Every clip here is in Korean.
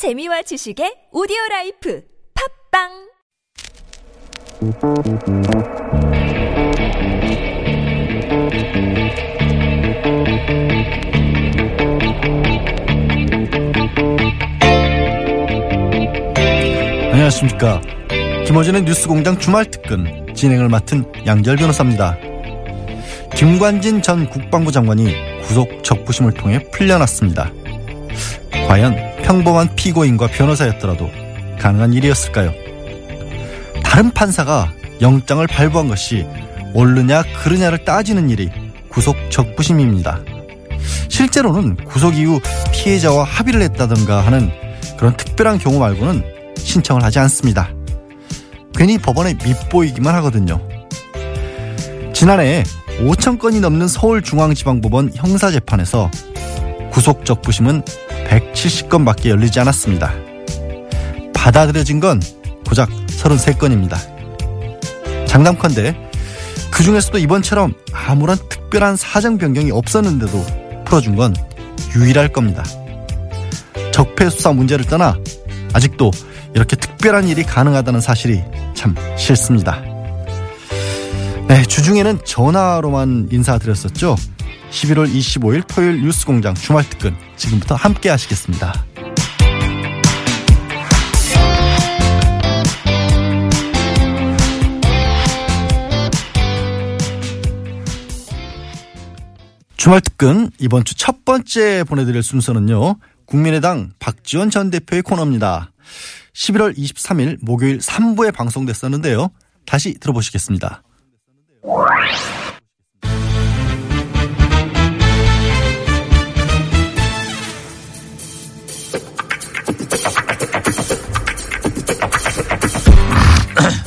재미와 지식의 오디오 라이프 팟빵 안녕하십니까. 김어준의 뉴스공장 주말 특근 진행을 맡은 양지열 변호사입니다. 김관진 전 국방부 장관이 구속 적부심을 통해 풀려났습니다. 과연 평범한 피고인과 변호사였더라도 가능한 일이었을까요? 다른 판사가 영장을 발부한 것이 옳느냐 그르냐를 따지는 일이 구속 적부심입니다. 실제로는 구속 이후 피해자와 합의를 했다던가 하는 그런 특별한 경우 말고는 신청을 하지 않습니다. 괜히 법원에 밉보이기만 하거든요. 지난해 5천 건이 넘는 서울중앙지방법원 형사재판에서 구속 적부심은 170건밖에 열리지 않았습니다. 받아들여진 건 고작 33건입니다. 장담컨대 그 중에서도 이번처럼 아무런 특별한 사정 변경이 없었는데도 풀어준 건 유일할 겁니다. 적폐 수사 문제를 떠나 아직도 이렇게 특별한 일이 가능하다는 사실이 참 싫습니다. 네, 주중에는 전화로만 인사드렸었죠. 11월 25일 토요일 뉴스공장 주말 특근 지금부터 함께 하시겠습니다. 주말 특근 이번 주 첫 번째 보내드릴 순서는요. 국민의당 박지원 전 대표의 코너입니다. 11월 23일 목요일 3부에 방송됐었는데요. 다시 들어보시겠습니다.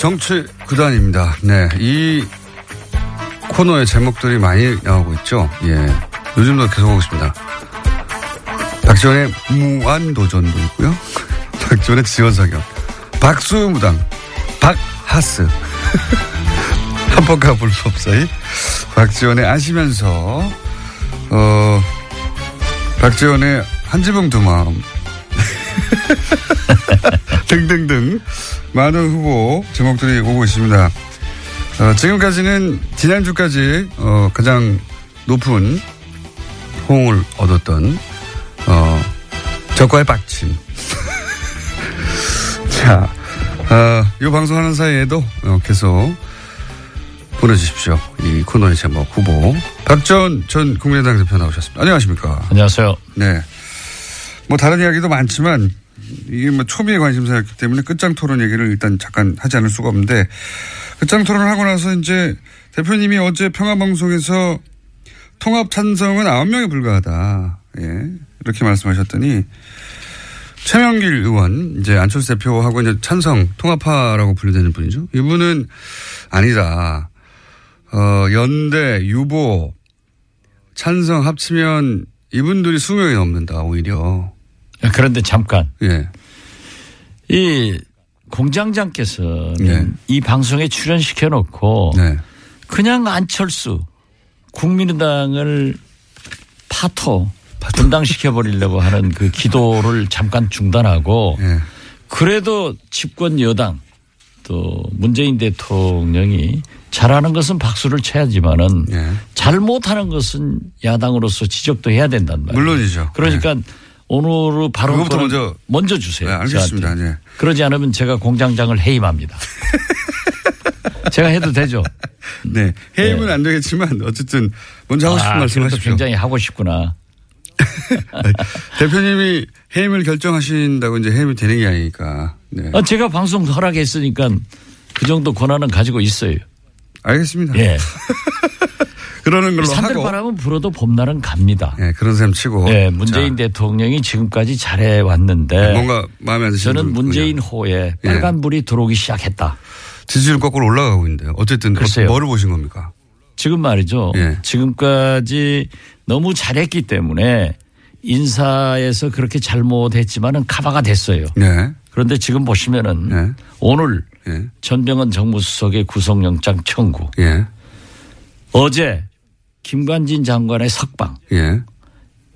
정치 구단입니다. 네, 이 코너의 제목들이 많이 나오고 있죠. 예, 요즘도 계속 오고 있습니다. 박지원의 무한도전도 있고요. 박지원의 지원사격, 박수무당, 박하스, 한번가 볼수 없어요. 박지원의 아시면서, 어, 박지원의 한지붕 두 마음. 등등등 많은 후보 제목들이 오고 있습니다. 어, 지금까지는 지난주까지 어, 가장 높은 호응을 얻었던 어, 저과의 박침. 자, 어, 이 방송하는 사이에도 어, 계속 보내주십시오. 이 코너의 제목 후보 박전 전 국민의당 대표 나오셨습니다. 안녕하십니까? 안녕하세요. 네. 뭐 다른 이야기도 많지만 이게 뭐 초미의 관심사였기 때문에 끝장 토론 얘기를 일단 잠깐 하지 않을 수가 없는데 끝장 토론을 하고 나서 이제 대표님이 어제 평화방송에서 통합 찬성은 9명에 불과하다. 예. 이렇게 말씀하셨더니 최명길 의원 이제 안철수 대표하고 이제 찬성 통합파라고 분류되는 분이죠. 이분은 아니다. 어, 연대, 유보, 찬성 합치면 이분들이 수명이 넘는다, 오히려. 그런데 잠깐. 예. 이 공장장께서는 네. 이 방송에 출연시켜 놓고 네. 그냥 안철수 국민의당을 파토 분당시켜 버리려고 하는 그 기도를 잠깐 중단하고 예. 그래도 집권 여당 또 문재인 대통령이 잘하는 것은 박수를 쳐야지만은 예. 잘못하는 것은 야당으로서 지적도 해야 된단 말이에요. 물론이죠. 그러니까 오늘 바로 그거는 먼저- 먼저 주세요. 네, 알겠습니다. 네. 그러지 않으면 제가 공장장을 해임합니다. 제가 해도 되죠. 네. 해임은 안 되겠지만 어쨌든 먼저 하고 싶은 아, 말씀 그것도 하십시오. 굉장히 하고 싶구나. 대표님이 해임을 결정하신다고 이제 해임이 되는 게 아니니까. 네. 아, 제가 방송 허락했으니까 그 정도 권한은 가지고 있어요. 알겠습니다. 예. 그러는 걸로 하고. 산들바람은 불어도 봄날은 갑니다. 예, 그런 셈 치고. 예, 문재인 자, 대통령이 지금까지 잘해 왔는데 뭔가 마음에 안 드시는 저는. 문재인 호에 예. 빨간 불이 들어오기 시작했다. 지지율 거꾸로 올라가고 있는데요. 어쨌든 글쎄요. 뭐를 보신 겁니까? 지금 말이죠. 예. 지금까지 너무 잘했기 때문에 인사에서 그렇게 잘못했지만은 카바가 됐어요. 네. 그런데 지금 보시면은 네. 오늘 예. 전병헌 정무수석의 구속영장 청구, 예. 어제 김관진 장관의 석방 예.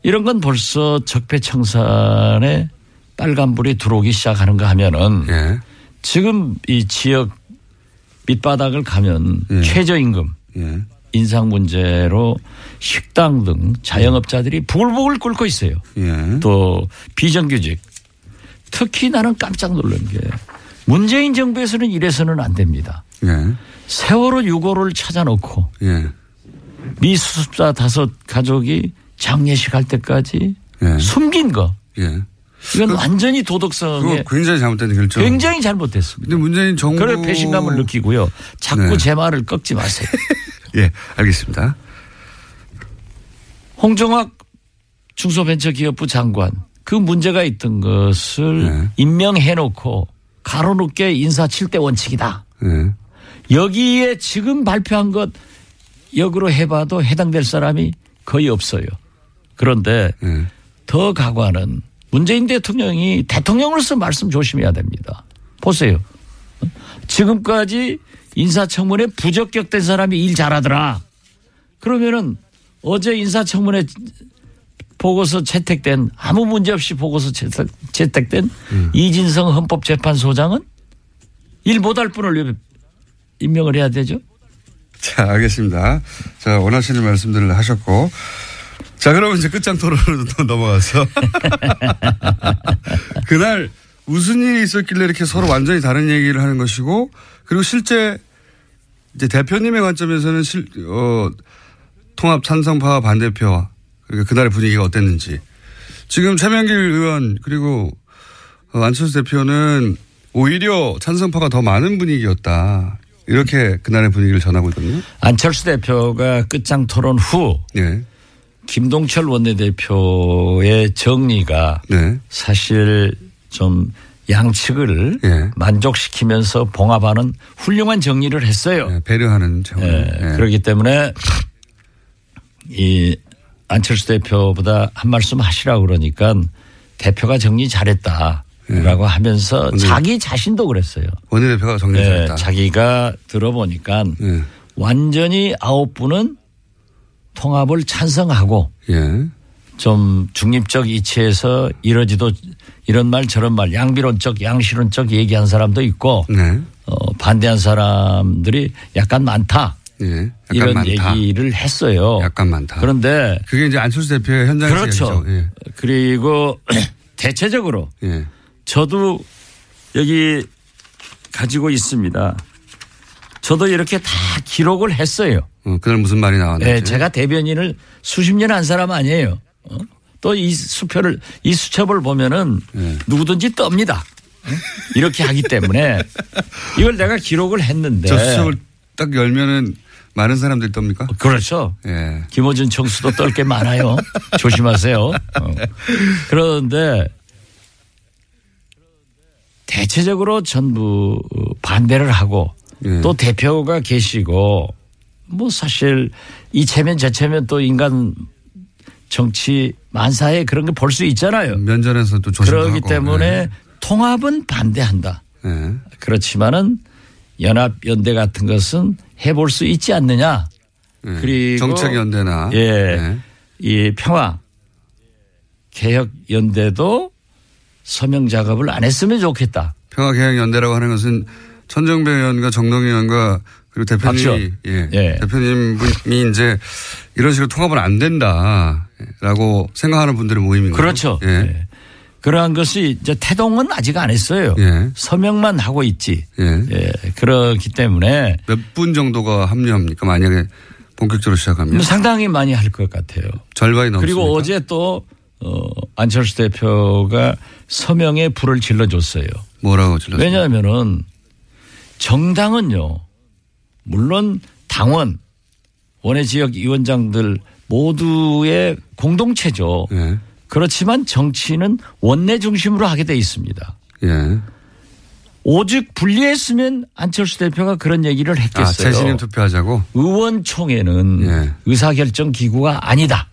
이런 건 벌써 적폐청산의 빨간불이 들어오기 시작하는가 하면은 예. 지금 이 지역 밑바닥을 가면 예. 최저임금 예. 인상 문제로 식당 등 자영업자들이 부글부글 끓고 있어요. 예. 또 비정규직 특히 나는 깜짝 놀란 게 문재인 정부에서는 이래서는 안 됩니다. 예. 세월호 6호를 찾아놓고 예. 미수습자 다섯 가족이 장례식 할 때까지 예. 숨긴 거 예. 이건 완전히 도덕성에 굉장히 잘못된 결정. 굉장히 잘못됐습니다. 근데 문재인 정부. 그래 배신감을 느끼고요. 자꾸 네. 제 말을 꺾지 마세요. 예, 알겠습니다. 홍종학 중소벤처기업부 장관 그 문제가 있던 것을 네. 임명해놓고 가로놓게 인사 7대 원칙이다. 예. 여기에 지금 발표한 것 역으로 해봐도 해당될 사람이 거의 없어요. 그런데 예. 더 가관은 문재인 대통령이 대통령으로서 말씀 조심해야 됩니다. 보세요. 지금까지 인사청문회 부적격된 사람이 일 잘하더라. 그러면은 어제 인사청문회 보고서 채택된 아무 문제 없이 보고서 채택, 채택된 이진성 헌법재판소장은 일 못할 분을 왜 임명을 해야 되죠? 자, 알겠습니다. 자, 원하시는 말씀들을 하셨고. 자, 그러면 이제 끝장 토론으로 또 넘어가서. 그날 무슨 일이 있었길래 이렇게 서로 완전히 다른 얘기를 하는 것이고, 그리고 실제 이제 대표님의 관점에서는 실, 어, 통합 찬성파와 반대표와 그러니까 그날의 분위기가 어땠는지. 지금 최명길 의원 그리고 어, 안철수 대표는 오히려 찬성파가 더 많은 분위기였다. 이렇게 그날의 분위기를 전하고 있거든요. 안철수 대표가 끝장 토론 후 네. 김동철 원내대표의 정리가 네. 사실 좀 양측을 예. 만족시키면서 봉합하는 훌륭한 정리를 했어요. 네, 배려하는 차원. 예, 네. 그렇기 때문에 이 안철수 대표보다 한 말씀 하시라고 그러니까 대표가 정리 잘했다 라고 하면서 근데 자기 자신도 그랬어요. 원내대표가 정리 예, 잘했다. 자기가 들어보니까 예. 완전히 아홉 분은 통합을 찬성하고 예. 좀 중립적 이치에서 이러지도 이런 말 저런 말 양비론적 양실론적 얘기한 사람도 있고 네. 어, 반대한 사람들이 약간 많다 예. 약간 이런 많다. 얘기를 했어요. 약간 많다. 그런데 그게 이제 안철수 대표의 현장에서 그렇죠. 예. 그리고 대체적으로 예. 저도 여기 가지고 있습니다. 저도 이렇게 다 기록을 했어요. 어, 그날 무슨 말이 나왔는지. 네, 제가 대변인을 수십 년 한 사람 아니에요. 어? 또이 수표를 이 수첩을 보면은 네. 누구든지 떱니다. 어? 이렇게 하기 때문에 이걸 내가 기록을 했는데 저 수첩을 딱 열면은 많은 사람들이 떱니까? 그렇죠. 예. 김어준 청수도 떨 게 많아요. 조심하세요. 어. 그런데 대체적으로 전부 반대를 하고 예. 또 대표가 계시고 뭐 사실 이체면 저체면 또 인간 정치 만사에 그런 게 볼 수 있잖아요. 면전에서 또 조심도 그렇기. 때문에 통합은 반대한다. 예. 예. 그렇지만은 연합 연대 같은 것은 해볼 수 있지 않느냐. 예. 그리고 정책 연대나 예, 예. 이 평화 개혁 연대도 서명 작업을 안 했으면 좋겠다. 평화개혁연대라고 하는 것은 천정배 의원과 정동희 의원과 그리고 박지원. 예. 예. 대표님이 이제 이런 식으로 통합은 안 된다라고 생각하는 분들의 모임인 거죠. 그렇죠. 예. 예. 그러한 것이 이제 태동은 아직 안 했어요. 예. 서명만 하고 있지. 예. 예. 그렇기 때문에 몇 분 정도가 합류합니까? 만약에 본격적으로 시작하면 상당히 많이 할 것 같아요. 절반이 넘습니까? 그리고 어제 또 어, 안철수 대표가 서명에 불을 질러줬어요. 뭐라고 질렀어요? 왜냐하면은 정당은요, 물론 당원, 원외 지역 위원장들 모두의 공동체죠. 예. 그렇지만 정치는 원내 중심으로 하게 돼 있습니다. 예. 오직 분리했으면 안철수 대표가 그런 얘기를 아, 했겠어요. 재신임 투표하자고? 의원총회는 예. 의사결정 기구가 아니다.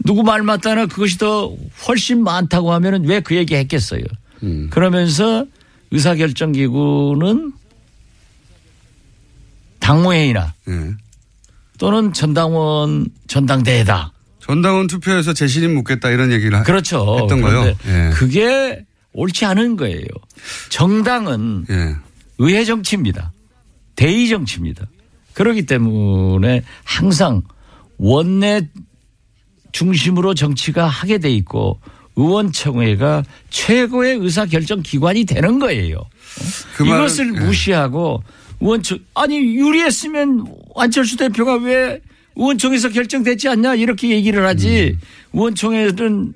예. 누구 말 맞다나 그것이 더 훨씬 많다고 하면은 왜 그 얘기 했겠어요. 음. 그러면서 의사결정 기구는 당무회의나 예. 또는 전당원 전당대회다. 전당원 투표에서 재신임 묻겠다 이런 얘기를 하- 그렇죠. 했던 거요. 예. 그게 옳지 않은 거예요. 정당은 예. 의회 정치입니다. 대의 정치입니다. 그렇기 때문에 항상 원내 중심으로 정치가 하게 돼 있고 의원총회가 최고의 의사 결정 기관이 되는 거예요. 그 말은- 이것을 예. 무시하고 의원총 아니 유리했으면 안철수 대표가 왜 의원총회에서 결정됐지 않냐 이렇게 얘기를 하지 음. 의원총회는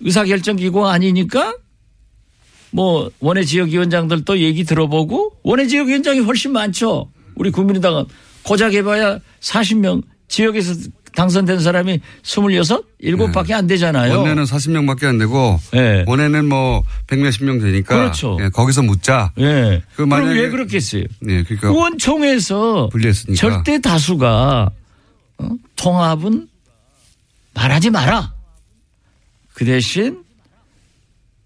의사결정 기구 아니니까 뭐 원외 지역위원장들도 얘기 들어보고 원외 지역위원장이 훨씬 많죠. 우리 국민의당은 고작 해봐야 40명 지역에서 당선된 사람이 26, 7밖에 안 되잖아요. 네. 원내는 40명밖에 안 되고 예. 원내는 뭐 백몇십 명 되니까 그렇죠. 예, 거기서 묻자. 예. 그 그럼 만약에- 왜 그렇겠어요? 예, 그러니까 의원총회에서 분리했으니까. 절대 다수가 어? 통합은 말하지 마라. 그 대신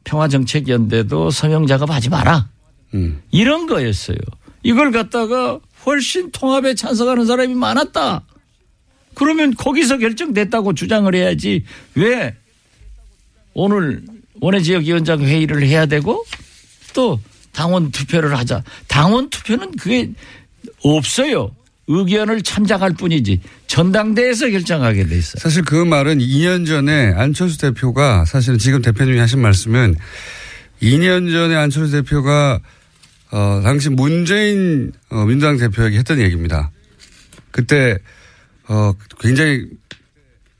평화정책연대도 서명 작업하지 마라. 음. 이런 거였어요. 이걸 갖다가 훨씬 통합에 찬성하는 사람이 많았다. 그러면 거기서 결정됐다고 주장을 해야지 왜 오늘 원외 지역위원장 회의를 해야 되고 또 당원 투표를 하자. 당원 투표는 그게 없어요. 의견을 참작할 뿐이지 전당대에서 결정하게 돼 있어요. 사실 그 말은 2년 전에 안철수 대표가 사실은 지금 대표님이 하신 말씀은 2년 전에 안철수 대표가 어, 당시 문재인 어, 민주당 대표에게 했던 얘기입니다. 그때 어, 굉장히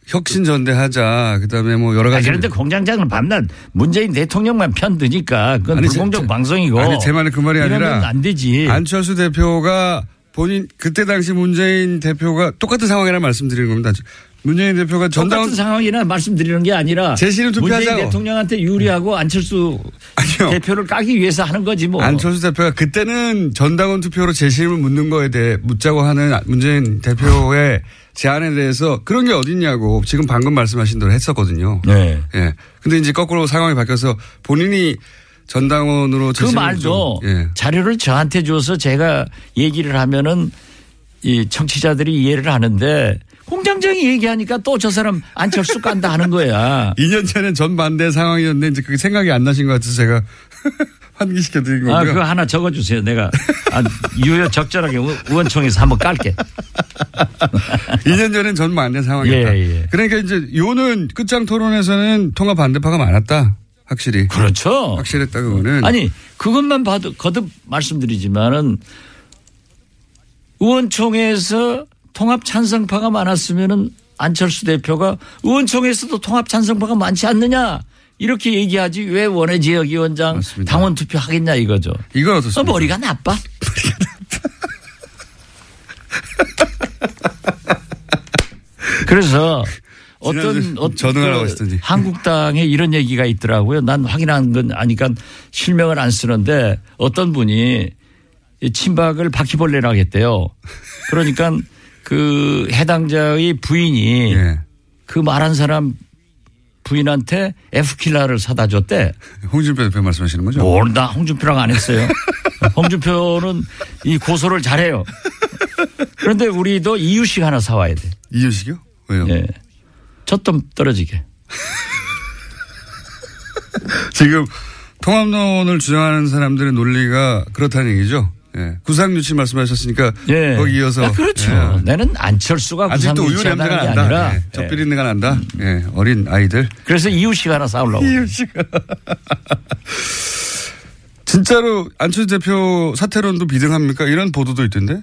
혁신전대하자. 그다음에 뭐 여러 아, 가지. 그런데 공장장은 밤낮 문재인 대통령만 편 드니까 그건 아니, 불공정 제- 방송이고. 아니, 제 말은 그 말이 아니라 안 되지. 안철수 대표가 본인 그때 당시 문재인 대표가 똑같은 상황이라 말씀드리는 겁니다. 문재인 대표가 전당 똑같은 상황이나 말씀드리는 게 아니라 재신임 투표하자고. 문재인 대통령한테 유리하고 안철수 아니요. 대표를 까기 위해서 하는 거지 뭐. 안철수 대표가 그때는 전당원 투표로 재신임을 묻는 거에 대해 묻자고 하는 문재인 대표의 제안에 대해서 그런 게 어딨냐고 지금 방금 말씀하신 대로 했었거든요. 네. 예. 근데 이제 거꾸로 상황이 바뀌어서 본인이 전당원으로 그 말도 좀, 예. 자료를 저한테 줘서 제가 얘기를 하면은 이 청취자들이 이해를 하는데 공장장이 얘기하니까 또 저 사람 안철수 깐다 하는 거야. 2년 전에 전반대 상황이었는데 이제 그게 생각이 안 나신 것 같아서 제가 환기시켜 드린 아, 거고요. 그거 하나 적어 주세요. 내가 아, 유효 적절하게 의- 의원총회에서 한번 깔게. 2년 전엔 전반대 상황이었다. 예, 예. 그러니까 이제 요는 끝장 토론에서는 통합 반대파가 많았다. 확실히. 그렇죠. 확실했다 그거는. 아니 그것만 봐도 거듭 말씀드리지만은 의원총회에서 통합 찬성파가 많았으면은 안철수 대표가 의원총회에서도 통합 찬성파가 많지 않느냐 이렇게 얘기하지 왜 원외 지역 위원장 맞습니다. 당원 투표 하겠냐 이거죠. 이건 어, 어떻습니까? 머리가 나빠. 그래서 어떤 어떤 그. 한국당에 이런 얘기가 있더라고요. 난 확인한 건 아니까 실명을 안 쓰는데 어떤 분이 이 친박을 바퀴벌레라고 했대요. 그러니까 그 해당자의 부인이 예. 그 말한 사람 부인한테 F킬라를 사다 줬대. 홍준표 대표 말씀하시는 거죠? 뭘나 홍준표랑 안 했어요. 홍준표는 이 고소를 잘해요. 그런데 우리도 이유식 하나 사와야 돼. 이유식이요? 왜요? 예. 젖좀 떨어지게. 지금 통합론을 주장하는 사람들의 논리가 그렇다는 얘기죠. 예. 구상유치 말씀하셨으니까 예. 거기 이어서 아, 그렇죠. 예. 나는 안철수가 아직도 우유 냄새가 게 난다. 아니라 예. 예. 젖 비린내가 난다. 예. 어린 아이들. 그래서 이유식 하나 싸우려고. 이유식. 진짜로 안철수 대표 사퇴론도 비등합니까? 이런 보도도 있던데.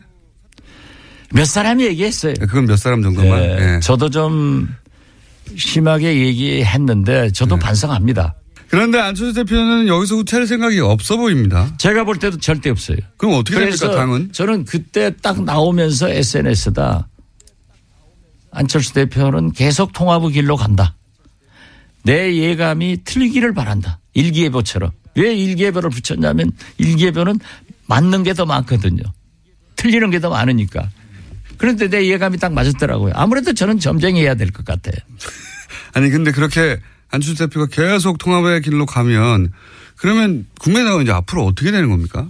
몇 사람이 얘기했어요. 예, 그건 몇 사람 정도만. 예. 예. 저도 좀 심하게 얘기했는데 저도 네. 반성합니다. 그런데 안철수 대표는 여기서 후퇴할 생각이 없어 보입니다. 제가 볼 때도 절대 없어요. 그럼 어떻게 됩니까, 당은? 저는 그때 딱 나오면서 SNS다. 안철수 대표는 계속 통합의 길로 간다. 내 예감이 틀리기를 바란다. 일기예보처럼. 왜 일기예보를 붙였냐면 일기예보는 맞는 게 더 많거든요. 틀리는 게 더 많으니까. 그런데 내 예감이 딱 맞았더라고요. 아무래도 저는 점쟁이 해야 될 것 같아요. 아니 근데 그렇게 안철수 대표가 계속 통합의 길로 가면 그러면 국민의당은 이제 앞으로 어떻게 되는 겁니까?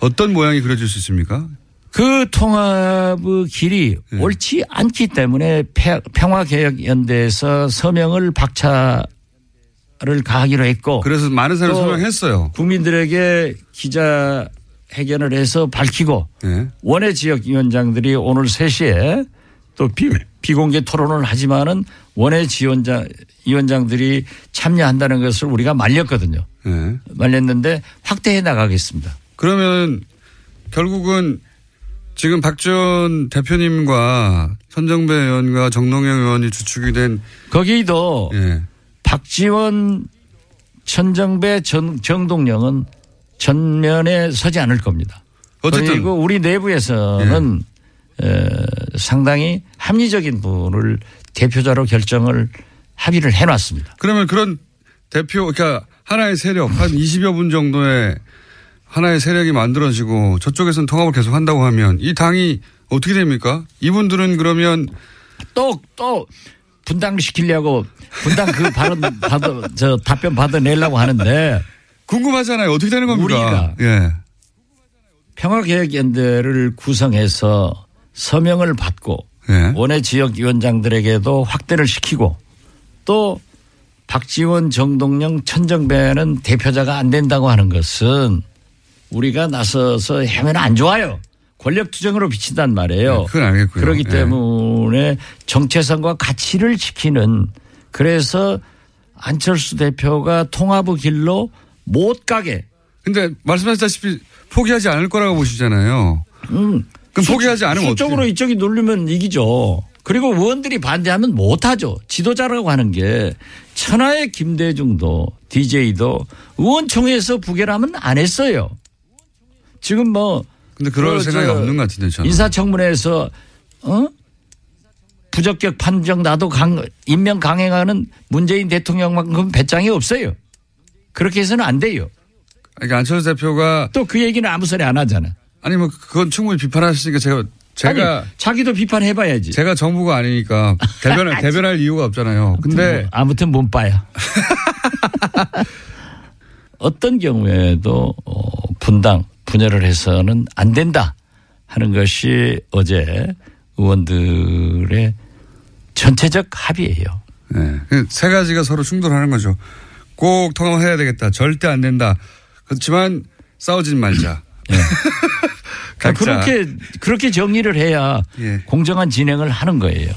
어떤 모양이 그려질 수 있습니까? 그 통합의 길이 예. 옳지 않기 때문에 폐- 평화개혁연대에서 서명을 박차를 가하기로 했고 그래서 많은 사람이 또 서명했어요. 국민들에게 기자 회견을 해서 밝히고 예. 원외 지역 위원장들이 오늘 3시에 또 비, 비공개 토론을 하지만은 원외 지원장 위원장들이 참여한다는 것을 우리가 말렸거든요. 예. 말렸는데 확대해 나가겠습니다. 그러면 결국은 지금 박지원 대표님과 선정배 의원과 정동영 의원이 주축이 된 거기도 예. 박지원 천정배 정, 정동영은 전면에 서지 않을 겁니다. 어쨌든 그리고 우리 내부에서는 에, 상당히 합리적인 분을 대표자로 결정을 합의를 해놨습니다. 그러면 그런 대표 그러니까 하나의 세력 한 20여 분 정도의 하나의 세력이 만들어지고 저쪽에서는 통합을 계속 한다고 하면 이 당이 어떻게 됩니까? 이분들은 그러면 또, 또 분당시키려고 분당 그 발언 받아, 저 답변 받아내려고 하는데 궁금하잖아요. 어떻게 되는 겁니까? 우리가 예. 평화개혁연대를 구성해서 서명을 받고 예. 원외 지역위원장들에게도 확대를 시키고 또 박지원, 정동영, 천정배는 대표자가 안 된다고 하는 것은 우리가 나서서 하면 안 좋아요. 권력 투쟁으로 비친단 말이에요. 네, 그건 알겠고요. 그렇기 예. 때문에 정체성과 가치를 지키는 그래서 안철수 대표가 통합의 길로 못 가게 근데 말씀하셨다시피 포기하지 않을 거라고 보시잖아요. 음. 그럼 포기하지 않으면 수적으로? 이쪽이 누르면 이기죠. 그리고 의원들이 반대하면 못하죠. 지도자라고 하는 게 천하의 김대중도 DJ도 의원총회에서 부결하면 안 했어요. 지금 뭐 근데 그럴 그 생각이 저 없는 것 같은데 저는. 인사청문회에서 어 부적격 판정 나도 강 임명 강행하는 문재인 대통령만큼 배짱이 없어요. 그렇게 해서는 안 돼요. 그러니까 안철수 대표가 또 그 얘기는 아무 소리 안 하잖아. 아니 뭐 그건 충분히 비판하시니까 제가 제가 아니, 자기도 비판해봐야지. 제가 정부가 아니니까 대변 대변할 이유가 없잖아요. 근데 아무튼 몸빠야. 어떤 경우에도 어, 분당 분열을 해서는 안 된다 하는 것이 어제 의원들의 전체적 합의예요. 네. 그세 가지가 서로 충돌하는 거죠. 꼭 통합해야 되겠다. 절대 안 된다. 그렇지만 싸우진 말자. 각자. 그렇게 그렇게 정리를 해야 예. 공정한 진행을 하는 거예요.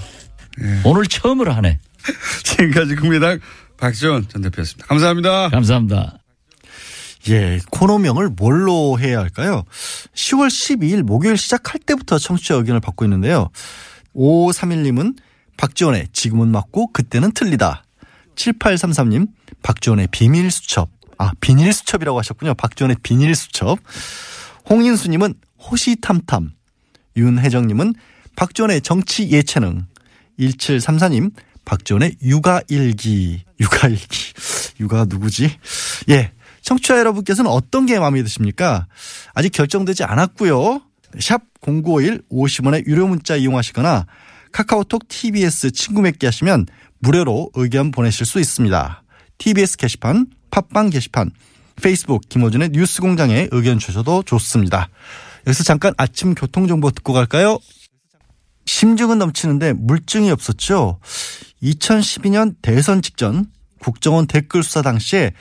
오늘 처음으로 하네. 지금까지 국민당 박지원 전 대표였습니다. 감사합니다. 감사합니다. 예, 코너명을 뭘로 해야 할까요? 10월 12일 목요일 시작할 때부터 청취자 의견을 받고 있는데요. 5531님은 박지원의 지금은 맞고 그때는 틀리다. 7833님, 박지원의 비밀 수첩. 아, 비닐 수첩이라고 하셨군요. 박지원의 비닐 수첩. 홍인수님은 호시탐탐. 윤혜정님은 박지원의 정치 예체능. 1734님, 박지원의 육아일기. 육아일기. 육아 누구지? 예. 청취자 여러분께서는 어떤 게 마음에 드십니까? 아직 결정되지 않았고요. 샵 0951 50원의 유료 문자 이용하시거나 카카오톡 TBS 친구 맺기 하시면 무료로 의견 보내실 수 있습니다. TBS 게시판, 팟빵 게시판, 페이스북 김호준의 뉴스 공장에 의견 주셔도 좋습니다. 여기서 잠깐 아침 교통정보 듣고 갈까요? 심증은 넘치는데 물증이 없었죠. 2012년 대선 직전 국정원 댓글 수사 당시에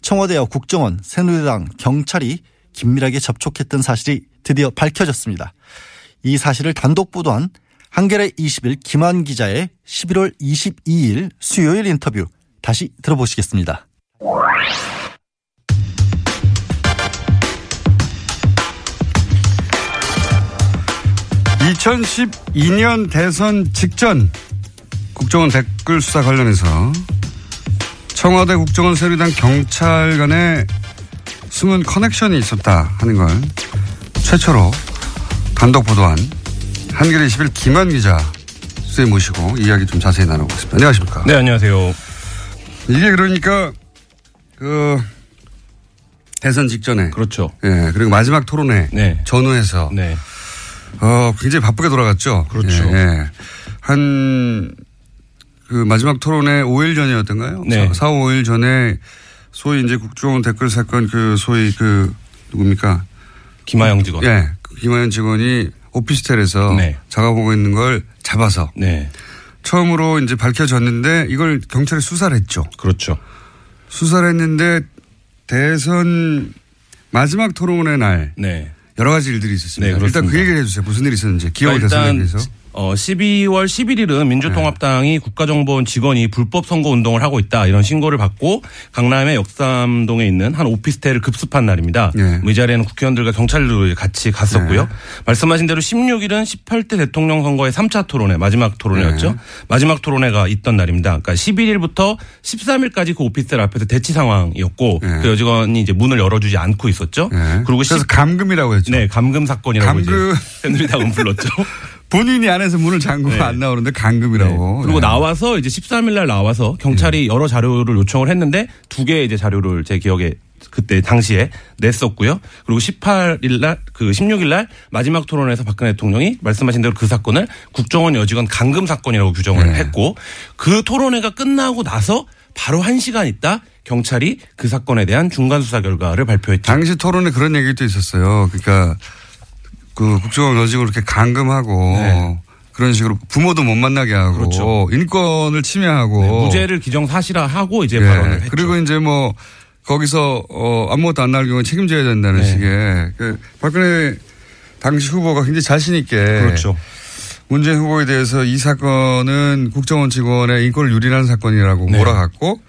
청와대와 국정원, 새누리당, 경찰이 긴밀하게 접촉했던 사실이 드디어 밝혀졌습니다. 이 사실을 단독 보도한 한겨레 20일 김한 기자의 11월 22일 수요일 인터뷰 다시 들어보시겠습니다. 2012년 대선 직전 국정원 댓글 수사 관련해서 청와대 국정원 새누리당 경찰 간의 숨은 커넥션이 있었다 하는 걸 최초로 단독 보도한 한겨레 21 김한 기자 수에 모시고 이야기 좀 자세히 나눠보겠습니다. 안녕하십니까? 네, 안녕하세요. 이게 그러니까 그 대선 직전에 그렇죠. 예 그리고 마지막 토론회 네. 전후에서 네. 어, 굉장히 바쁘게 돌아갔죠. 그렇죠. 예, 예. 한, 그 마지막 토론회 5일 전이었던가요? 네. 4, 5일 전에 소위 이제 국정원 댓글 사건 그 소위 그 누굽니까? 김하영 직원. 예. 그 김하연 직원이 오피스텔에서 네. 작업하고 있는 걸 잡아서 네. 처음으로 이제 밝혀졌는데 이걸 경찰이 수사를 했죠. 그렇죠. 수사를 했는데 대선 마지막 토론의 날 네. 여러 가지 일들이 있었습니다. 네, 일단 그. 얘기를 해주세요. 무슨 일이 있었는지 기억을 일단 대해서. 어 12월 11일은 민주통합당이 국가정보원 직원이 불법 선거 운동을 하고 있다 이런 신고를 받고 강남의 역삼동에 있는 한 오피스텔을 급습한 날입니다. 네. 뭐이 자리에는 국회의원들과 경찰들도 같이 갔었고요. 네. 말씀하신 대로 16일은 18대 대통령 선거의 3차 토론회 마지막 토론회였죠. 네. 마지막 토론회가 있던 날입니다. 그러니까 11일부터 13일까지 그 오피스텔 앞에서 대치 상황이었고 네. 그 여직원이 이제 문을 열어주지 않고 있었죠. 네. 그리고 그래서 10 감금이라고 했죠. 네, 감금 사건이라고 감금. 이제 새누리당은 불렀죠. 본인이 안에서 문을 잠그고 네. 안 나오는데 감금이라고. 그리고 네. 나와서 이제 13일 날 나와서 경찰이 여러 자료를 요청을 했는데 두 개의 이제 자료를 제 기억에 그때 당시에 냈었고요. 그리고 18일 날, 그 16일 날 마지막 토론에서 박근혜 대통령이 말씀하신 대로 그 사건을 국정원 여직원 감금 사건이라고 규정을 네. 했고 그 토론회가 끝나고 나서 바로 한 시간 있다 경찰이 그 사건에 대한 중간 수사 결과를 발표했죠. 당시 토론에 그런 얘기도 있었어요. 그러니까 그 국정원 여직을 이렇게 감금하고 네. 그런 식으로 부모도 못 만나게 하고 그렇죠. 인권을 침해하고 네, 무죄를 기정사실화하고 이제 예. 발언을 했죠. 그리고 이제 뭐 거기서 어 아무것도 안 나올 경우에 책임져야 된다는 네. 식의 그 박근혜 당시 후보가 굉장히 자신 있게 그렇죠. 문재인 후보에 대해서 이 사건은 국정원 직원의 인권을 유린하는 사건이라고 네. 몰아갔고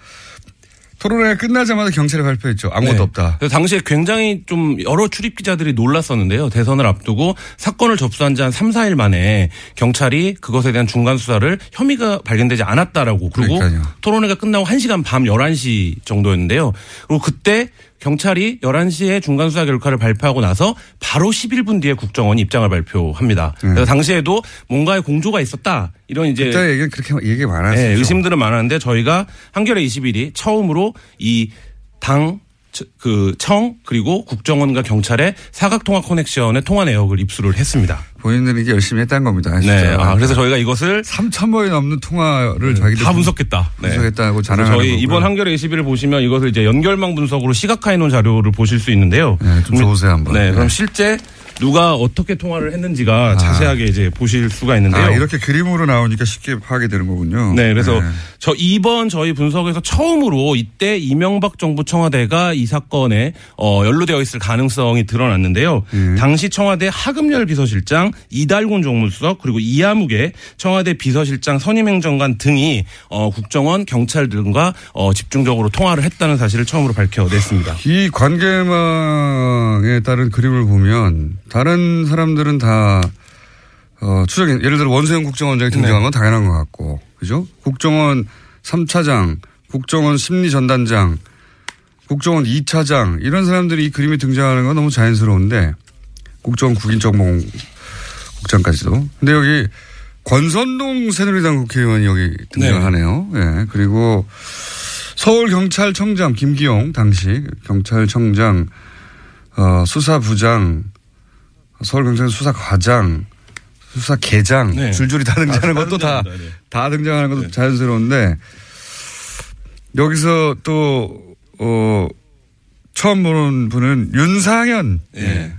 토론회가 끝나자마자 경찰이 발표했죠. 아무것도 네. 없다. 당시에 굉장히 좀 여러 출입 기자들이 놀랐었는데요. 대선을 앞두고 사건을 접수한 지 한 3, 4일 만에 경찰이 그것에 대한 중간 수사를 혐의가 발견되지 않았다라고 그리고 그러니까요. 토론회가 끝나고 1시간 밤 11시 정도였는데요. 그리고 그때 경찰이 11시에 중간 수사 결과를 발표하고 나서 바로 11분 뒤에 국정원이 입장을 발표합니다. 그래서 당시에도 뭔가의 공조가 있었다. 이런 이제 그때 얘기는 그렇게 얘기 많았었죠. 네, 의심들은 많았는데 저희가 한겨레 21이 처음으로 이당 그 청 그리고 국정원과 경찰의 사각통화 커넥션의 통화 내역을 입수를 했습니다. 본인들이 열심히 했다는 겁니다. 진짜. 네. 아, 그래서 저희가 이것을 3천 번이 넘는 통화를 자기들 다 분석했다. 네. 분석했다고 그래서 자랑하는 저희 거고요. 이번 한겨레 21을 보시면 이것을 이제 연결망 분석으로 시각화해 놓은 자료를 보실 수 있는데요. 네, 좀 좋으세요 한번. 네, 그럼 네. 실제 누가 어떻게 통화를 했는지가 자세하게 이제 보실 수가 있는데요. 아, 이렇게 그림으로 나오니까 쉽게 파악이 되는 거군요. 네, 그래서 네. 저 이번 저희 분석에서 처음으로 이때 이명박 정부 청와대가 이 사건에 어, 연루되어 있을 가능성이 드러났는데요. 음. 당시 청와대 하금열 비서실장, 이달곤 정무수석 그리고 이하무개 청와대 비서실장 선임행정관 등이 어, 국정원 경찰 등과 어, 집중적으로 통화를 했다는 사실을 처음으로 밝혀냈습니다. 이 관계망에 따른 그림을 보면 다른 사람들은 다 어, 추적, 예를 들어 원세훈 국정원장이 등장한 건 당연한 것 같고, 그죠? 국정원 3차장, 국정원 심리전단장, 국정원 2차장, 이런 사람들이 이 그림에 등장하는 건 너무 자연스러운데, 국정원 국인정보국장까지도. 근데 여기 권선동 새누리당 국회의원이 여기 등장하네요. 예. 그리고 서울경찰청장 김기용 당시 경찰청장 어, 수사부장 서울경찰 수사과장 수사계장 네. 줄줄이 다 등장하는 다 것도 다, 등장합니다. 네. 다 등장하는 것도 자연스러운데 여기서 또 어, 처음 보는 분은 윤상현 예.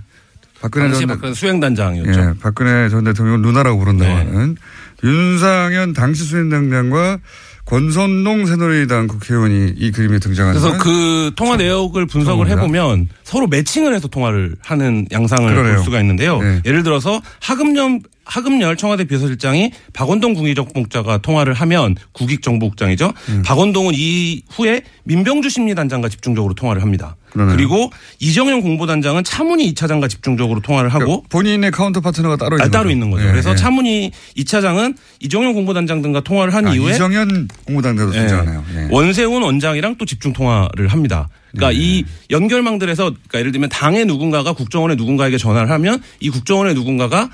박근혜 당시 전 박근혜 수행단장이었죠. 예, 박근혜 전 대통령 누나라고 부른다고 네. 하는 윤상현 당시 수행단장과 권성동 새누리당 국회의원이 이 그림에 등장하는 그래서 건그 통화 내역을 분석을. 해보면 서로 매칭을 해서 통화를 하는 양상을 그러네요. 볼 수가 있는데요. 네. 예를 들어서 하금열 하금열 청와대 비서실장이 박원동 국익정보국장과 통화를 하면 국익정보국장이죠. 음. 박원동은 이후에 민병주 심리단장과 집중적으로 통화를 합니다. 그러네요. 그리고 이정현 공보단장은 차문희 2차장과 집중적으로 통화를 하고 그러니까 본인의 counter partner가 따로 아, 있는 따로 거죠. 있는 거죠. 예, 그래서 예. 차문희 2차장은 이정현 공보단장 등과 통화를 한 아, 이후에 이정현 공무단장도 예. 등장하네요. 예. 원세훈 원장이랑 또 집중 통화를 합니다. 그러니까 이 연결망들에서 그러니까 예를 들면 당의 누군가가 국정원의 누군가에게 전화를 하면 이 국정원의 누군가가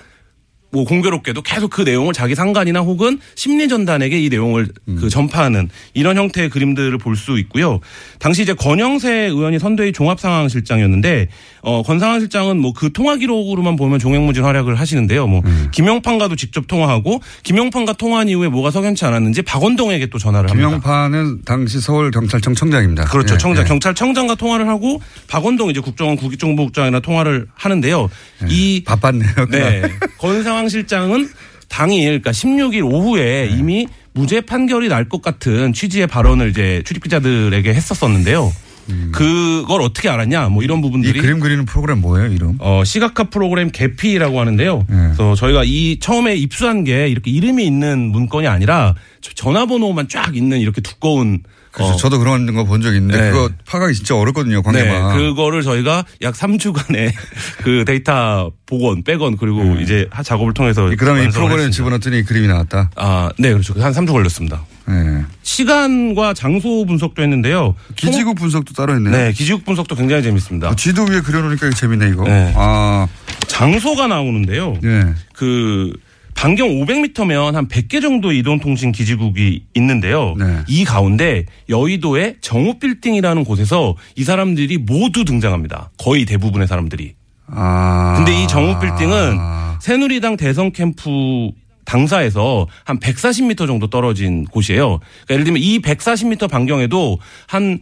뭐 공교롭게도 계속 그 내용을 자기 상관이나 혹은 심리 전단에게 이 내용을 그 전파하는 이런 형태의 그림들을 볼 수 있고요. 당시 이제 권영세 의원이 선대위 종합상황실장이었는데 어, 권 상황실장은 뭐 그 통화 기록으로만 보면 종횡무진 활약을 하시는데요. 뭐 김용판과도 직접 통화하고 김용판과 통화한 이후에 뭐가 석연치 않았는지 박원동에게 또 전화를 합니다. 김영파는 당시 서울 경찰청 청장입니다. 그렇죠. 예, 청장, 예. 경찰청장과 통화를 하고 박원동 이제 국정원 국익정보국장이나 통화를 하는데요. 이 바빴네요. 네. 권상황 실장은 당일, 그러니까 16일 오후에 네. 이미 무죄 판결이 날 것 같은 취지의 발언을 이제 출입 기자들에게 했었었는데요. 그걸 어떻게 알았냐, 뭐 이런 음. 이 부분들이. 그림 그리는 프로그램 뭐예요, 이름? 어, 시각화 프로그램 개피라고 하는데요. 네. 그래서 저희가 이 처음에 입수한 게 이렇게 이름이 있는 문건이 아니라 저- 전화번호만 쫙 있는 이렇게 두꺼운 그렇죠. 어, 저도 그런 거 본 적 있는데 네. 그거 파악이 진짜 어렵거든요, 네, 관계만. 그거를 저희가 약 3주간의 그 데이터 복원, 빼건 그리고 이제 하- 작업을 통해서 그 다음에 이 프로그램 했습니다. 집어넣었더니 그림이 나왔다. 아, 네, 그렇죠. 한 3주 걸렸습니다. 네. 시간과 장소 분석도 했는데요. 기지국 분석도 따로 했네요. 네, 기지국 분석도 굉장히 재밌습니다. 어, 지도 위에 그려놓으니까 재밌네, 이거. 네. 아, 장소가 나오는데요. 예. 그 반경 500m면 한 100개 정도 이동통신 기지국이 있는데요. 네. 이 가운데 여의도의 정우빌딩이라는 곳에서 이 사람들이 모두 등장합니다. 거의 대부분의 사람들이. 아. 근데 이 정우빌딩은 새누리당 대선 캠프 당사에서 한 140m 정도 떨어진 곳이에요. 그러니까 예를 들면 이 140m 반경에도 한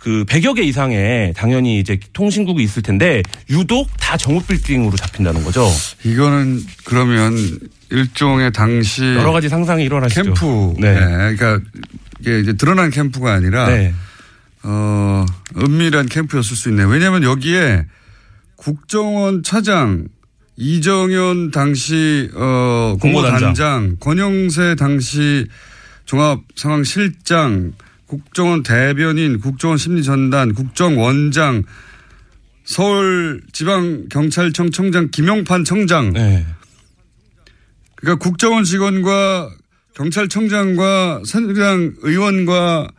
그 100여 개 이상의 당연히 이제 통신국이 있을 텐데 유독 다 정우빌딩으로 잡힌다는 거죠. 이거는 그러면 일종의 당시 여러 가지 상상이 일어나시죠. 캠프. 네. 네. 그러니까 이게 이제 드러난 캠프가 아니라 네. 어, 은밀한 캠프였을 수 있네요. 왜냐하면 여기에 국정원 차장, 이정현 당시 어, 공보단장. 공보단장, 권영세 당시 종합 상황 실장, 국정원 대변인, 국정원 심리전단, 국정원장, 서울지방경찰청 청장 김용판 청장. 네. 그러니까 국정원 직원과 경찰청장과 새누리당 의원과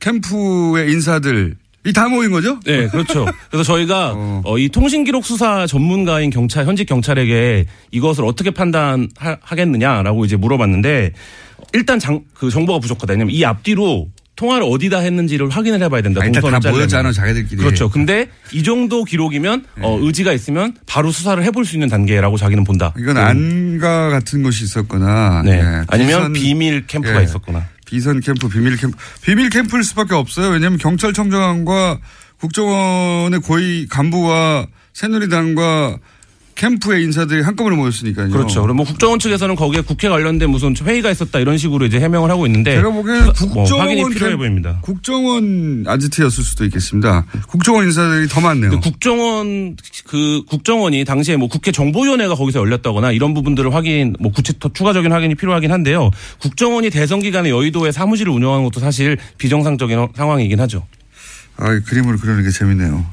캠프의 인사들 이다 모인 거죠? 네, 그렇죠. 그래서 저희가 어. 어, 이 통신기록 수사 전문가인 경찰 현직 경찰에게 이것을 어떻게 판단하겠느냐라고 이제 물어봤는데 일단 장, 그 정보가 부족하다. 왜냐면 이 앞뒤로 통화를 어디다 했는지를 확인을 해봐야 된다. 아, 일단 동선을 다. 모였잖아 자기들끼리. 그렇죠. 근데 이 정도 기록이면 어, 의지가 있으면 바로 수사를 해볼 수 있는 단계라고 자기는 본다. 이건 안가 같은 곳이 있었거나 네. 예, 아니면 비선- 비밀 캠프가 예, 있었거나. 비선 캠프, 비밀 캠프, 비밀 캠프일 수밖에 없어요. 왜냐하면 경찰청장과 국정원의 고위 간부와 새누리당과 캠프의 인사들이 한꺼번에 모였으니까요. 그렇죠. 그럼 뭐 국정원 측에서는 거기에 국회 관련된 무슨 회의가 있었다 이런 식으로 이제 해명을 하고 있는데 제가 보기에는 수- 뭐 국정원 확인이 필요해 캠- 보입니다. 국정원 아지트였을 수도 있겠습니다. 국정원 인사들이 더 많네요. 국정원 그 국정원이 당시에 뭐 국회 정보위원회가 거기서 열렸다거나 이런 부분들을 확인 뭐 구체 더 추가적인 확인이 필요하긴 한데요. 국정원이 대선 기간에 여의도에 사무실을 운영하는 것도 사실 비정상적인 어- 상황이긴 하죠. 아, 이 그림을 그리는 게 재밌네요.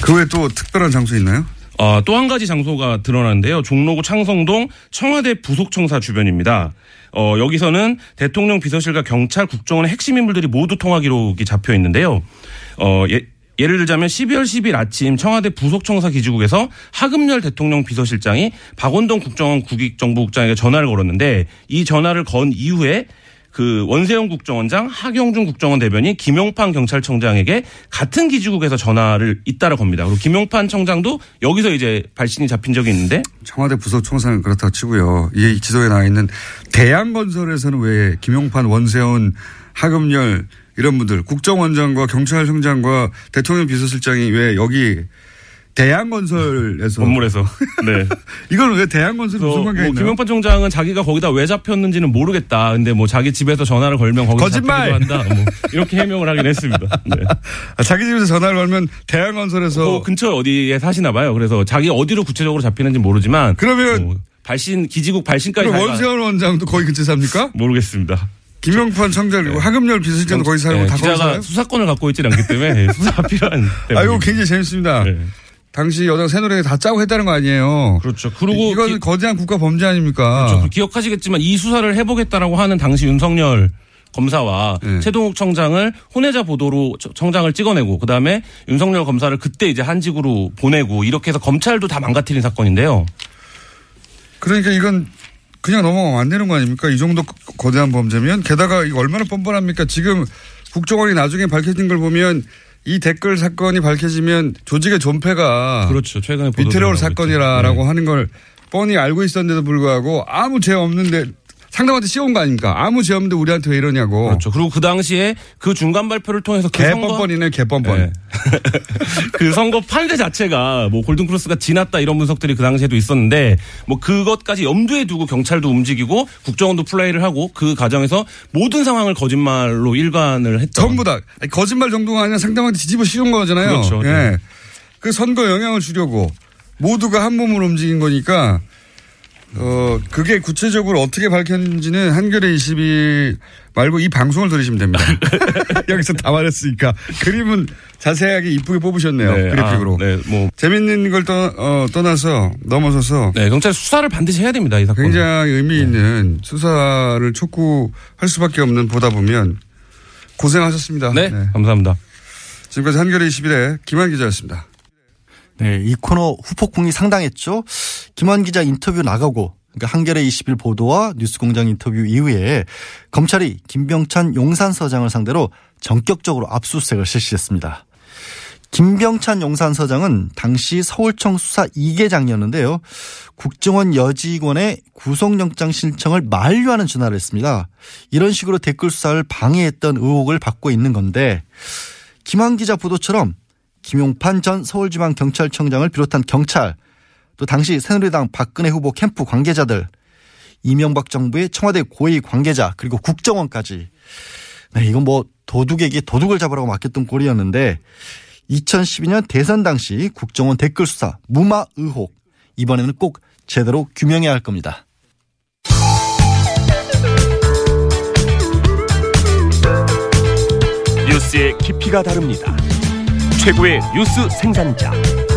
그 외에 또 특별한 장소 있나요? 어, 또한 가지 장소가 드러나는데요. 종로구 창성동 청와대 부속청사 주변입니다. 어, 여기서는 대통령 비서실과 경찰, 국정원의 핵심 인물들이 모두 통화 기록이 잡혀 있는데요. 어, 예, 예를 들자면 12월 10일 아침 청와대 부속청사 기지국에서 하금열 대통령 비서실장이 박원동 국정원 국익정보국장에게 전화를 걸었는데 이 전화를 건 이후에 그 원세영 국정원장, 하경준 국정원 대변인, 김용판 경찰청장에게 같은 기지국에서 전화를 잇따라 겁니다. 그리고 김용판 청장도 여기서 이제 발신이 잡힌 적이 있는데 청와대 부속청사는 그렇다고 치고요. 이 지도에 나와 있는 대양건설에서는 왜 김용판, 원세훈, 하금열 이런 분들 국정원장과 경찰청장과 대통령 비서실장이 왜 여기 대양건설에서 건물에서 네. 이걸 왜 대양건설이 무슨 뭐 관계가 있나요? 김용판 총장은 자기가 거기다 왜 잡혔는지는 모르겠다. 근데 뭐 자기 집에서 전화를 걸면 거기서 거짓말! 한다. 뭐 이렇게 해명을 하긴 했습니다. 네. 아, 자기 집에서 전화를 걸면 대양건설에서 그 근처 어디에 사시나 봐요. 그래서 자기 어디로 구체적으로 잡히는지 모르지만 그러면 뭐 발신 기지국 발신까지 원세훈 원장도 거기 근처에 삽니까? 모르겠습니다. 김용판 청장 그리고 하금열 비서실장도 거기 살고 네, 다 기자가 살아요? 수사권을 갖고 있지 않기 때문에 수사가 필요한. 아, 이거 굉장히 재밌습니다. 네. 당시 여당 새누리가 다 짜고 했다는 거 아니에요. 그렇죠. 그리고 이건 기- 거대한 국가 범죄 아닙니까? 그렇죠. 기억하시겠지만 이 수사를 해보겠다라고 하는 당시 윤석열 검사와 네. 최동욱 청장을 혼외자 보도로 저- 청장을 찍어내고 그다음에 윤석열 검사를 그때 이제 한직으로 보내고 이렇게 해서 검찰도 다 망가뜨린 사건인데요. 그러니까 이건 그냥 넘어가면 안 되는 거 아닙니까? 이 정도 거대한 범죄면 게다가 이거 얼마나 뻔뻔합니까? 지금 국정원이 나중에 밝혀진 걸 보면 이 댓글 사건이 밝혀지면 조직의 존폐가 그렇죠. 최근에 있죠. 사건이라라고 네. 하는 걸 뻔히 알고 있었는데도 불구하고 아무 죄 없는데 상담한테 씌운 거 아닙니까? 아무 죄 없는데 우리한테 왜 이러냐고. 그렇죠. 그리고 그 당시에 그 중간 발표를 통해서 그 개뻔뻔이네 개뻔뻔. 네. 그 선거 판세 자체가 뭐 골든 크로스가 지났다 이런 분석들이 그 당시에도 있었는데 뭐 그것까지 염두에 두고 경찰도 움직이고 국정원도 플레이를 하고 그 과정에서 모든 상황을 거짓말로 일관을 했죠. 전부 다 거짓말 정도가 아니라 상대방한테 뒤집어 씌운 거잖아요. 그렇죠. 예. 네. 그 선거 영향을 주려고 모두가 한 몸으로 움직인 거니까 어 그게 구체적으로 어떻게 밝혔는지는 한겨레 20일 말고 이 방송을 들으시면 됩니다. 여기서 다 말했으니까 그림은 자세하게 이쁘게 뽑으셨네요. 네, 그래픽으로. 아, 네, 뭐 재밌는 걸 떠, 어, 떠나서 넘어서서 네, 경찰 수사를 반드시 해야 됩니다. 이 사건. 굉장히 의미 있는 수사를 촉구할 수밖에 없는 보다 보면 고생하셨습니다. 네, 감사합니다. 지금까지 한겨레 21의 김한 기자였습니다. 네, 이 코너 후폭풍이 상당했죠. 김환 기자 인터뷰 나가고 그러니까 한겨레 20일 보도와 뉴스공장 인터뷰 이후에 검찰이 김병찬 용산서장을 상대로 전격적으로 압수수색을 실시했습니다. 김병찬 용산서장은 당시 서울청 수사 2계장이었는데요. 국정원 여직원의 구속영장 신청을 만류하는 전화를 했습니다. 이런 식으로 댓글 수사를 방해했던 의혹을 받고 있는 건데 김한 기자 보도처럼 김용판 전 서울지방경찰청장을 비롯한 경찰 또 당시 새누리당 박근혜 후보 캠프 관계자들 이명박 정부의 청와대 고위 관계자 그리고 국정원까지 네, 이건 뭐 도둑에게 도둑을 잡으라고 맡겼던 꼴이었는데 2012년 대선 당시 국정원 댓글 수사 무마 의혹 이번에는 꼭 제대로 규명해야 할 겁니다. 뉴스의 깊이가 다릅니다. 최고의 뉴스 생산자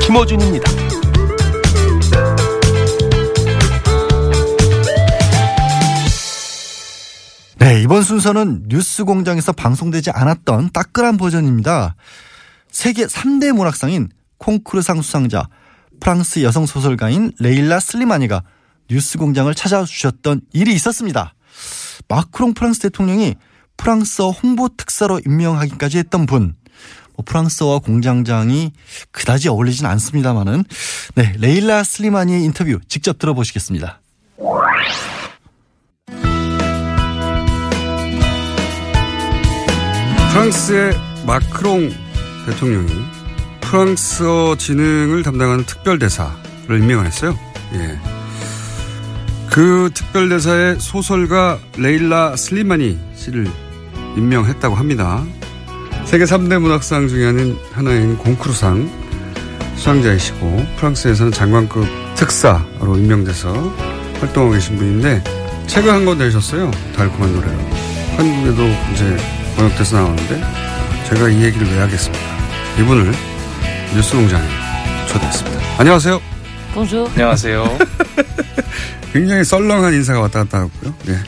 김어준입니다. 네, 이번 순서는 뉴스 공장에서 방송되지 않았던 따끈한 버전입니다. 세계 3대 문학상인 공쿠르상 수상자 프랑스 여성 소설가인 레일라 슬리마니가 뉴스 공장을 찾아주셨던 일이 있었습니다. 마크롱 프랑스 대통령이 프랑스어 홍보 특사로 임명하기까지 했던 분. 뭐 프랑스어와 공장장이 그다지 어울리진 않습니다만은 네, 레일라 슬리마니의 인터뷰 직접 들어보시겠습니다. 프랑스의 마크롱 대통령이 프랑스어 진흥을 담당하는 특별대사를 임명을 했어요. 예. 그 특별대사의 소설가 레일라 슬리마니 씨를 임명했다고 합니다. 세계 3대 문학상 중에 하나인, 하나인 공크루상 수상자이시고 프랑스에서는 장관급 특사로 임명돼서 활동하고 계신 분인데 책을 한 권 내셨어요. 달콤한 노래로. 한국에도 이제 번역돼서 나오는데 제가 이 얘기를 왜 하겠습니까? 이분을 뉴스공장에 초대했습니다. 안녕하세요. 안녕하세요. 굉장히 썰렁한 인사가 왔다 갔다 하고요. 예.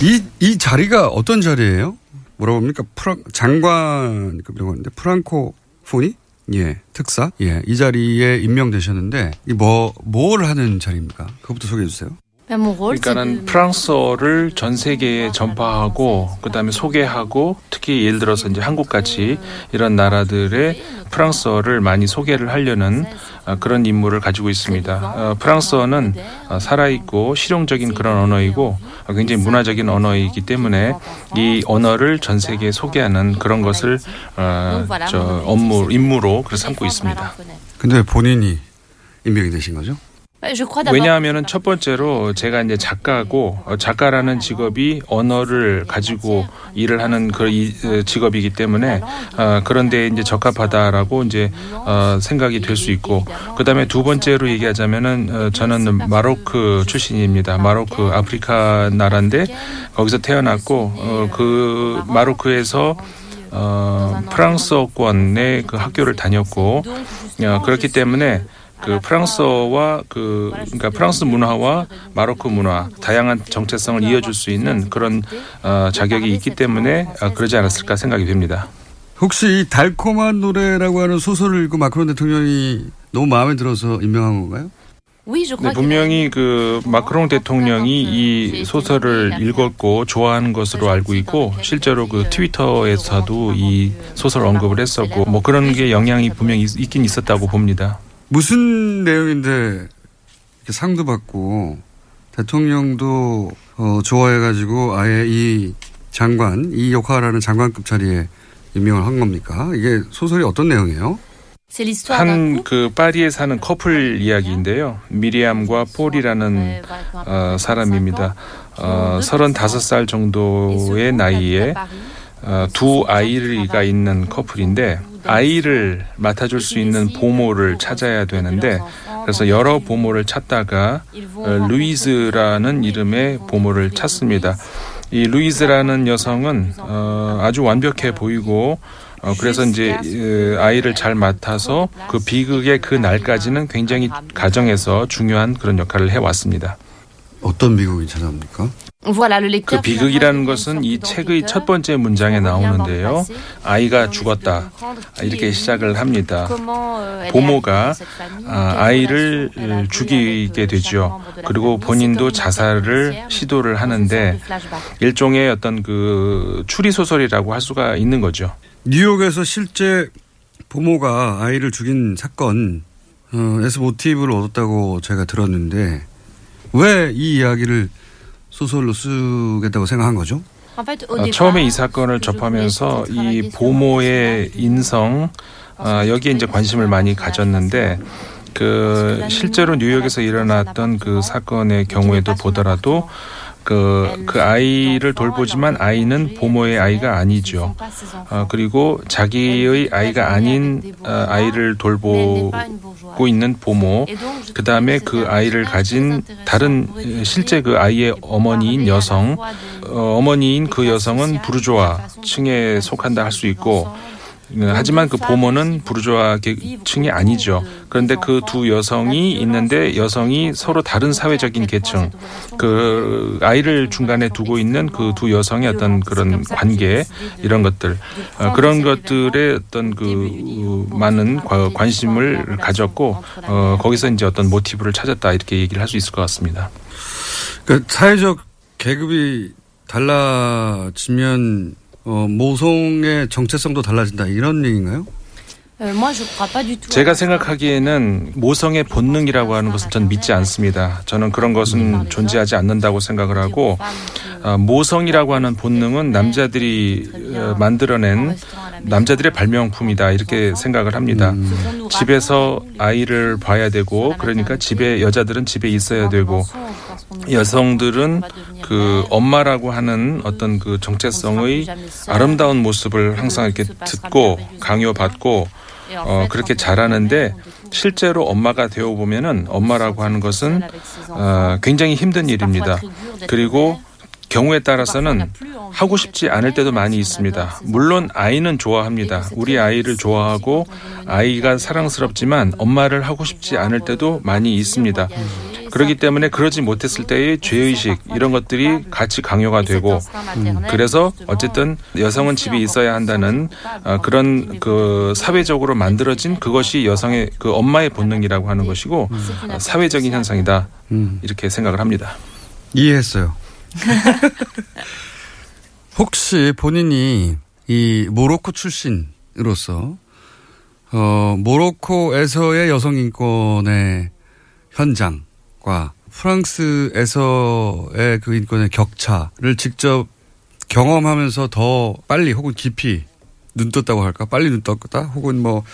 이, 이 자리가 어떤 자리예요? 뭐라고 합니까? 프랑, 장관급이라고 하는데, 프랑코 포니? 예, 특사? 예, 이 자리에 임명되셨는데, 이 뭐, 뭘 하는 자리입니까? 그것부터 소개해 주세요. 그러니까는 프랑스어를 전 세계에 전파하고 그다음에 소개하고 특히 예를 들어서 이제 한국같이 이런 나라들의 프랑스어를 많이 소개를 하려는 아, 그런 임무를 가지고 있습니다. 어, 프랑스어는 어, 살아있고 실용적인 그런 언어이고 어, 굉장히 문화적인 언어이기 때문에 이 언어를 전 세계에 소개하는 그런 것을 어, 저 업무 임무로 그래서 삼고 있습니다. 근데 왜 본인이 임명이 되신 거죠? 왜냐하면은 첫 번째로 제가 이제 작가고 어, 작가라는 직업이 언어를 가지고 일을 하는 그 직업이기 때문에 어, 그런데 이제 적합하다라고 이제 어, 생각이 될 수 있고 그다음에 두 번째로 얘기하자면은 어, 저는 마로크 출신입니다. 마로크 아프리카 나라인데 거기서 태어났고 어, 그 마로크에서 어, 프랑스어권의 그 학교를 다녔고 어, 그렇기 때문에 그 프랑스어와 그 그러니까 프랑스 문화와 마로크 문화 다양한 정체성을 이어줄 수 있는 그런 어, 자격이 있기 때문에 어, 그러지 않았을까 생각이 됩니다. 혹시 이 달콤한 노래라고 하는 소설을 읽고 마크론 대통령이 너무 마음에 들어서 임명한 건가요? 네, 분명히 그 마크롱 대통령이 이 소설을 읽었고 좋아하는 것으로 알고 있고 실제로 그 트위터에서도 이 소설 언급을 했었고 뭐 그런 게 영향이 분명히 있- 있긴 있었다고 봅니다. 무슨 내용인데 이렇게 상도 받고 대통령도 어, 좋아해가지고 아예 이 장관, 이 역할하는 장관급 자리에 임명을 한 겁니까? 이게 소설이 어떤 내용이에요? 한 그 파리에 사는 커플 이야기인데요. 미리암과 폴이라는 어, 사람입니다. 어, 35살 정도의 나이에 어, 두 아이가 있는 커플인데 아이를 맡아줄 수 있는 보모를 찾아야 되는데 그래서 여러 보모를 찾다가 어, 루이즈라는 이름의 보모를 찾습니다. 이 루이즈라는 여성은 어, 아주 완벽해 보이고 어, 그래서 이제 어, 아이를 잘 맡아서 그 비극의 그 날까지는 굉장히 가정에서 중요한 그런 역할을 해왔습니다. 어떤 미국이 찾아옵니까? 그 비극이라는 것은 이 책의 첫 번째 문장에 나오는데요. 아이가 죽었다. 이렇게 시작을 합니다. 보모가 아, 아이를 죽이게 되죠. 그리고 본인도 자살을 시도를 하는데 일종의 어떤 그 추리 소설이라고 할 수가 있는 거죠. 뉴욕에서 실제 부모가 아이를 죽인 사건에서 모티브를 얻었다고 제가 들었는데 왜 이 이야기를 소설로 쓰겠다고 생각한 거죠? 어, 처음에 이 사건을 접하면서 이 보모의 인성 어, 여기에 이제 관심을 많이 가졌는데 그 실제로 뉴욕에서 일어났던 그 사건의 경우에도 보더라도 그, 그 아이를 돌보지만 아이는 보모의 아이가 아니죠. 어, 그리고 자기의 아이가 아닌 어, 아이를 돌보고 있는 보모, 그 다음에 그 아이를 가진 다른 어, 실제 그 아이의 어머니인 여성, 어, 어머니인 그 여성은 부르조아 층에 속한다 할 수 있고, 어, 하지만 그 보모는 부르조아 계층이 아니죠. 그런데 그 두 여성이 있는데 여성이 서로 다른 사회적인 계층, 그 아이를 중간에 두고 있는 그 두 여성의 어떤 그런 관계 이런 것들 어, 그런 것들에 어떤 그 어, 많은 과- 관심을 가졌고 어, 거기서 이제 어떤 모티브를 찾았다 이렇게 얘기를 할 수 있을 것 같습니다. 그 사회적 계급이 달라지면 어, 모성의 정체성도 달라진다 이런 얘기인가요? 제가 생각하기에는 모성의 본능이라고 하는 것은 전 믿지 않습니다. 저는 그런 것은 존재하지 않는다고 생각을 하고 어, 모성이라고 하는 본능은 남자들이 어, 만들어낸 남자들의 발명품이다 이렇게 생각을 합니다. 집에서 아이를 봐야 되고 그러니까 집에 여자들은 집에 있어야 되고 여성들은 그 엄마라고 하는 어떤 그 정체성의 아름다운 모습을 항상 이렇게 듣고 강요받고 어, 그렇게 자라는데 실제로 엄마가 되어 보면은 엄마라고 하는 것은 어, 굉장히 힘든 일입니다. 그리고 경우에 따라서는 하고 싶지 않을 때도 많이 있습니다. 물론 아이는 좋아합니다. 우리 아이를 좋아하고 아이가 사랑스럽지만 엄마를 하고 싶지 않을 때도 많이 있습니다. 그렇기 때문에 그러지 못했을 때의 죄의식 이런 것들이 같이 강요가 되고 음, 그래서 어쨌든 여성은 집에 있어야 한다는 어, 그런 그 사회적으로 만들어진 그것이 여성의 그 엄마의 본능이라고 하는 것이고 어, 사회적인 현상이다 음, 이렇게 생각을 합니다. 이해했어요. 혹시 본인이 이 모로코 출신으로서 어, 모로코에서의 여성 인권의 현장 과 프랑스에서의 그 인권의 격차를 직접 경험하면서 더 빨리 혹은 깊이 눈 떴다고 할까? 빨리 눈 떴다? 혹은 뭐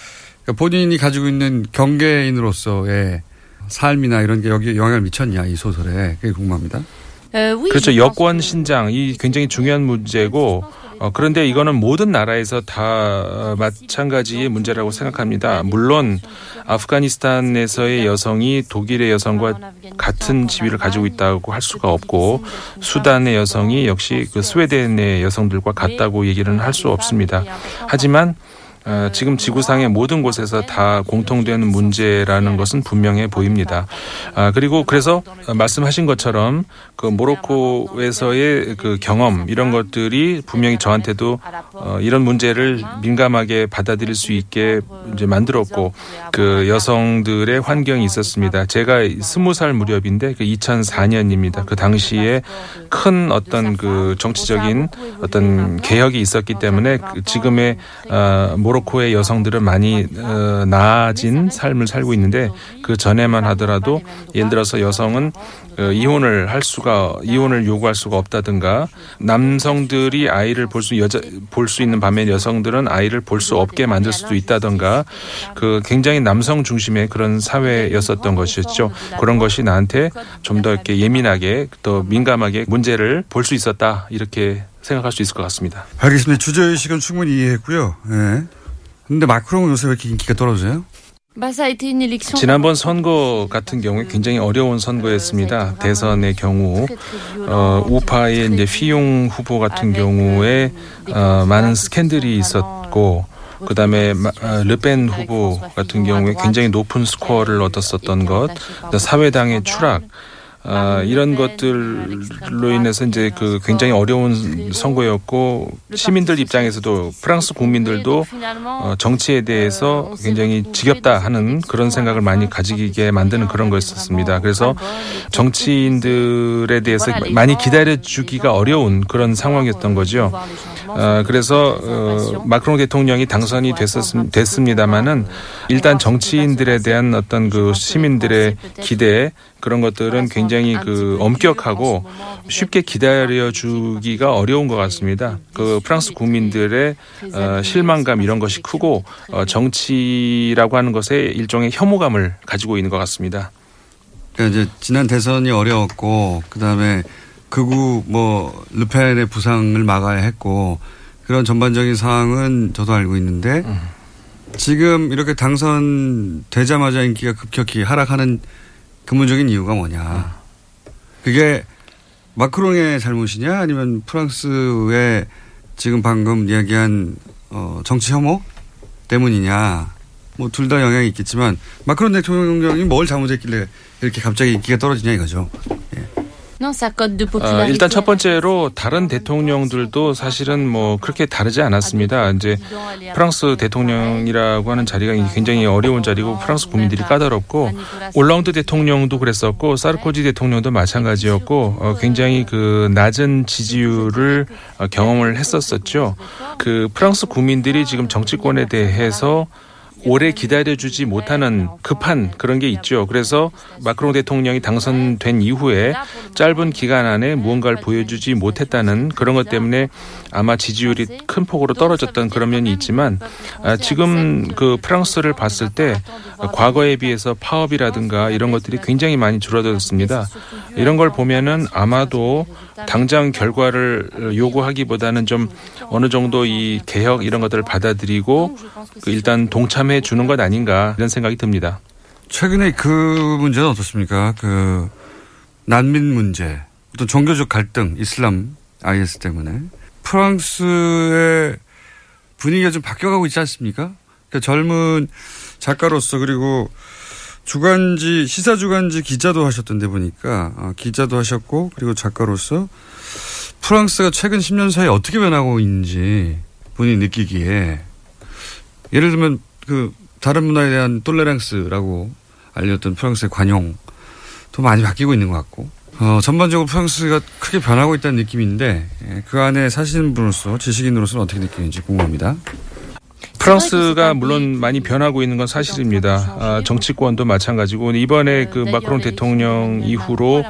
그러니까 본인이 가지고 있는 경계인으로서의 삶이나 이런 게 여기에 영향을 미쳤냐 이 소설에 그게 궁금합니다. 그렇죠. 여권 신장 이 굉장히 중요한 문제고 어, 그런데 이거는 모든 나라에서 다 어, 마찬가지의 문제라고 생각합니다. 물론 아프가니스탄에서의 여성이 독일의 여성과 같은 지위를 가지고 있다고 할 수가 없고 수단의 여성이 역시 그 스웨덴의 여성들과 같다고 얘기는 할 수 없습니다. 하지만 어, 지금 지구상의 모든 곳에서 다 공통되는 문제라는 것은 분명해 보입니다. 아, 그리고 그래서 말씀하신 것처럼 그 모로코에서의 그 경험 이런 것들이 분명히 저한테도 어, 이런 문제를 민감하게 받아들일 수 있게 이제 만들었고 그 여성들의 환경이 있었습니다. 제가 스무 살 무렵인데 그 2004년입니다. 그 당시에 큰 어떤 그 정치적인 어떤 개혁이 있었기 때문에 그 지금의 어, 모로코의 여성들은 많이 어, 나아진 삶을 살고 있는데 그 전에만 하더라도 예를 들어서 여성은 어, 이혼을 할 수가 이혼을 요구할 수가 없다든가 남성들이 아이를 볼 수 여자 볼 수 있는 반면 여성들은 아이를 볼 수 없게 만들 수도 있다든가 그 굉장히 남성 중심의 그런 사회였었던 것이었죠. 그런 것이 나한테 좀 더 이렇게 예민하게 또 민감하게 문제를 볼 수 있었다 이렇게 생각할 수 있을 것 같습니다. 알겠습니다. 주제의식은 충분히 이해했고요. 예. 근데 마크롱은 요새 왜 이렇게 인기가 떨어져요? 지난번 선거 같은 경우에 굉장히 어려운 선거였습니다. 대선의 경우 어, 우파의 이제 피용 후보 같은 경우에 어, 많은 스캔들이 있었고 그다음에 마- 어, 르펜 후보 같은 경우에 굉장히 높은 스코어를 얻었었던 것, 그다음 사회당의 추락. 아, 이런 것들로 인해서 이제 그 굉장히 어려운 선거였고 시민들 입장에서도 프랑스 국민들도 어, 정치에 대해서 굉장히 지겹다 하는 그런 생각을 많이 가지게 만드는 그런 거였었습니다. 그래서 정치인들에 대해서 많이 기다려주기가 어려운 그런 상황이었던 거죠. 아, 그래서 어, 마크롱 대통령이 당선이 됐었, 됐습니다마는 일단 정치인들에 대한 어떤 그 시민들의 기대 그런 것들은 굉장히 그 엄격하고 쉽게 기다려주기가 어려운 것 같습니다. 그 프랑스 국민들의 어, 실망감 이런 것이 크고 어, 정치라고 하는 것에 일종의 혐오감을 가지고 있는 것 같습니다. 그러니까 이제 지난 대선이 어려웠고 그다음에 극우 뭐 르펜의 부상을 막아야 했고 그런 전반적인 상황은 저도 알고 있는데 지금 이렇게 당선되자마자 인기가 급격히 하락하는 근본적인 이유가 뭐냐? 그게 마크롱의 잘못이냐 아니면 프랑스의 지금 방금 이야기한 어, 정치 혐오 때문이냐? 뭐 둘 다 영향이 있겠지만 마크롱 대통령이 뭘 잘못했길래 이렇게 갑자기 인기가 떨어지냐 이거죠. 아, 일단 첫 번째로 다른 대통령들도 사실은 뭐 그렇게 다르지 않았습니다. 이제 프랑스 대통령이라고 하는 자리가 굉장히 어려운 자리고 프랑스 국민들이 까다롭고 올라운드 대통령도 그랬었고 사르코지 대통령도 마찬가지였고 어, 굉장히 그 낮은 지지율을 어, 경험을 했었었죠. 그 프랑스 국민들이 지금 정치권에 대해서 오래 기다려주지 못하는 급한 그런 게 있죠. 그래서 마크롱 대통령이 당선된 이후에 짧은 기간 안에 무언가를 보여주지 못했다는 그런 것 때문에 아마 지지율이 큰 폭으로 떨어졌던 그런 면이 있지만 아, 지금 그 프랑스를 봤을 때 과거에 비해서 파업이라든가 이런 것들이 굉장히 많이 줄어들었습니다. 이런 걸 보면은 아마도 당장 결과를 요구하기보다는 좀 어느 정도 이 개혁 이런 것들을 받아들이고 그 일단 동참해 주는 것 아닌가 이런 생각이 듭니다. 최근에 그 문제는 어떻습니까? 그 난민 문제, 어떤 종교적 갈등, 이슬람 IS 때문에 프랑스의 분위기가 좀 바뀌어가고 있지 않습니까? 그러니까 젊은 작가로서 그리고 주간지 시사 주간지 기자도 하셨던데 보니까 아, 기자도 하셨고 그리고 작가로서 프랑스가 최근 10년 사이에 어떻게 변하고 있는지 본인이 느끼기에 예를 들면 그 다른 문화에 대한 톨레랑스라고 알렸던 프랑스의 관용도 많이 바뀌고 있는 것 같고 어, 전반적으로 프랑스가 크게 변하고 있다는 느낌인데 예, 그 안에 사시는 분으로서 지식인으로서는 어떻게 느끼는지 궁금합니다. 프랑스가 물론 많이 변하고 있는 건 사실입니다. 아, 정치권도 마찬가지고 이번에 그 마크롱 대통령 이후로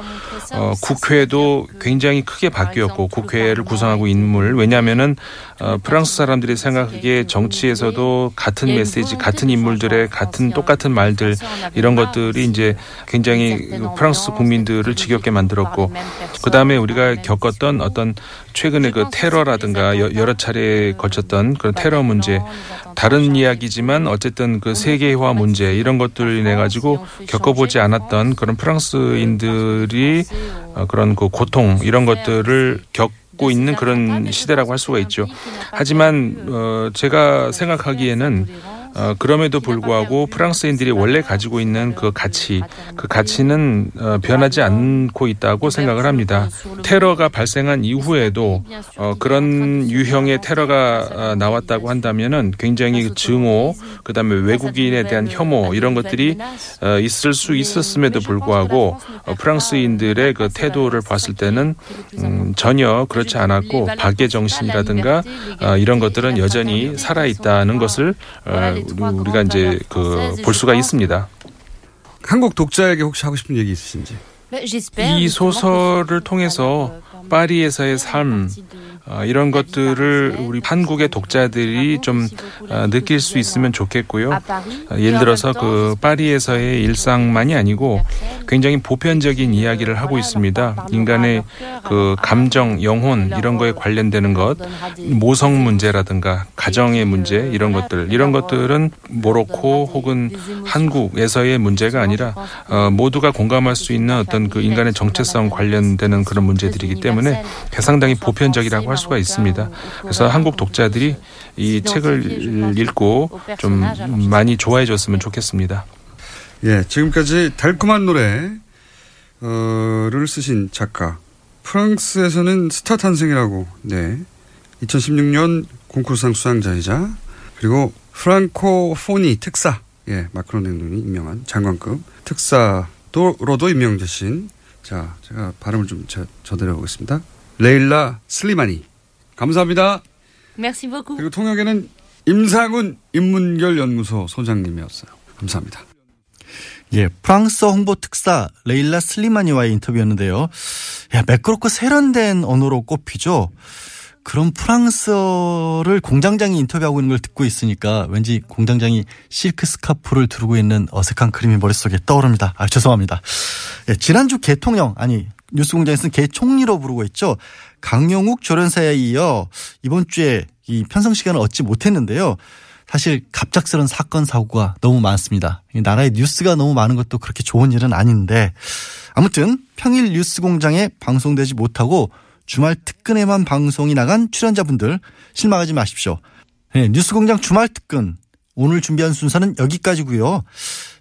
어, 국회도 굉장히 크게 바뀌었고 국회를 구성하고 인물 왜냐하면은 어, 프랑스 사람들이 생각하기에 정치에서도 같은 메시지, 같은 인물들의 같은 똑같은 말들 이런 것들이 이제 굉장히 프랑스 국민들을 지겹게 만들었고 그 다음에 우리가 겪었던 어떤 최근에 그 테러라든가 여- 여러 차례에 걸쳤던 그런 테러 문제 다른 이야기지만 어쨌든 그 세계화 문제 이런 것들을 인해 가지고 겪어보지 않았던 그런 프랑스인들이 어, 그런 그 고통 이런 것들을 겪 받고 있는 그런 시대라고 할 수가 있죠. 하지만 어 제가 생각하기에는 어, 그럼에도 불구하고 프랑스인들이 원래 가지고 있는 그 가치, 그 가치는 어, 변하지 않고 있다고 생각을 합니다. 테러가 발생한 이후에도 어, 그런 유형의 테러가 어, 나왔다고 한다면은 굉장히 증오, 그다음에 외국인에 대한 혐오 이런 것들이 어, 있을 수 있었음에도 불구하고 어, 프랑스인들의 그 태도를 봤을 때는 음, 전혀 그렇지 않았고 박의 정신이라든가 어, 이런 것들은 여전히 살아 있다는 것을 어, 우리가 이제 그 볼 수가 있습니다. 한국 독자에게 혹시 하고 싶은 얘기 있으신지? 이 소설을 통해서 파리에서의 삶 어, 이런 것들을 우리 한국의 독자들이 좀 어, 느낄 수 있으면 좋겠고요. 어, 예를 들어서 그 파리에서의 일상만이 아니고 굉장히 보편적인 이야기를 하고 있습니다. 인간의 그 감정, 영혼 이런 거에 관련되는 것, 모성 문제라든가 가정의 문제 이런 것들 이런 것들은 모로코 혹은 한국에서의 문제가 아니라 어, 모두가 공감할 수 있는 어떤 그 인간의 정체성 관련되는 그런 문제들이기 때문에 상당히 보편적이라고 할 수가 있습니다. 그래서 한국 독자들이 이 책을 읽고 좀 많이 좋아해 줬으면 좋겠습니다. 예, 지금까지 달콤한 노래를 쓰신 작가. 프랑스에서는 스타 탄생이라고, 네. 2016년 콩쿠르상 수상자이자, 그리고 프랑코포니 특사, 예, 마크론 대통령이 임명한 장관급 특사로도 임명되신, 자, 제가 발음을 좀 저, 저드려 보겠습니다. 레일라 슬리마니. 감사합니다. Merci beaucoup. 그리고 통역에는 임상훈 인문결 연구소 소장님이었어요. 감사합니다. 예, 프랑스 홍보 특사 레일라 슬리마니와의 인터뷰였는데요. 야, 매끄럽고 세련된 언어로 꼽히죠. 그런 프랑스어를 공장장이 인터뷰하고 있는 걸 듣고 있으니까 왠지 공장장이 실크 스카프를 두르고 있는 어색한 그림이 머릿속에 떠오릅니다. 아, 죄송합니다. 예, 지난주 개통령, 아니, 뉴스공장에서는 개 총리로 부르고 있죠. 강용욱 조련사에 이어 이번 주에 이 편성 시간을 얻지 못했는데요. 사실 갑작스런 사건 사고가 너무 많습니다. 나라의 뉴스가 너무 많은 것도 그렇게 좋은 일은 아닌데 아무튼 평일 뉴스 공장에 방송되지 못하고 주말 특근에만 방송이 나간 출연자분들 실망하지 마십시오. 네, 뉴스 공장 주말 특근 오늘 준비한 순서는 여기까지고요.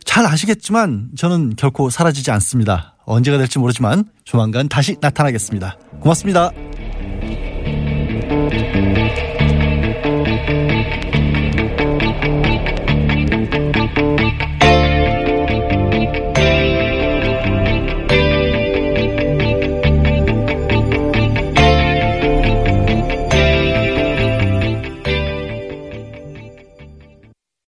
잘 아시겠지만 저는 결코 사라지지 않습니다. 언제가 될지 모르지만 조만간 다시 나타나겠습니다. 고맙습니다.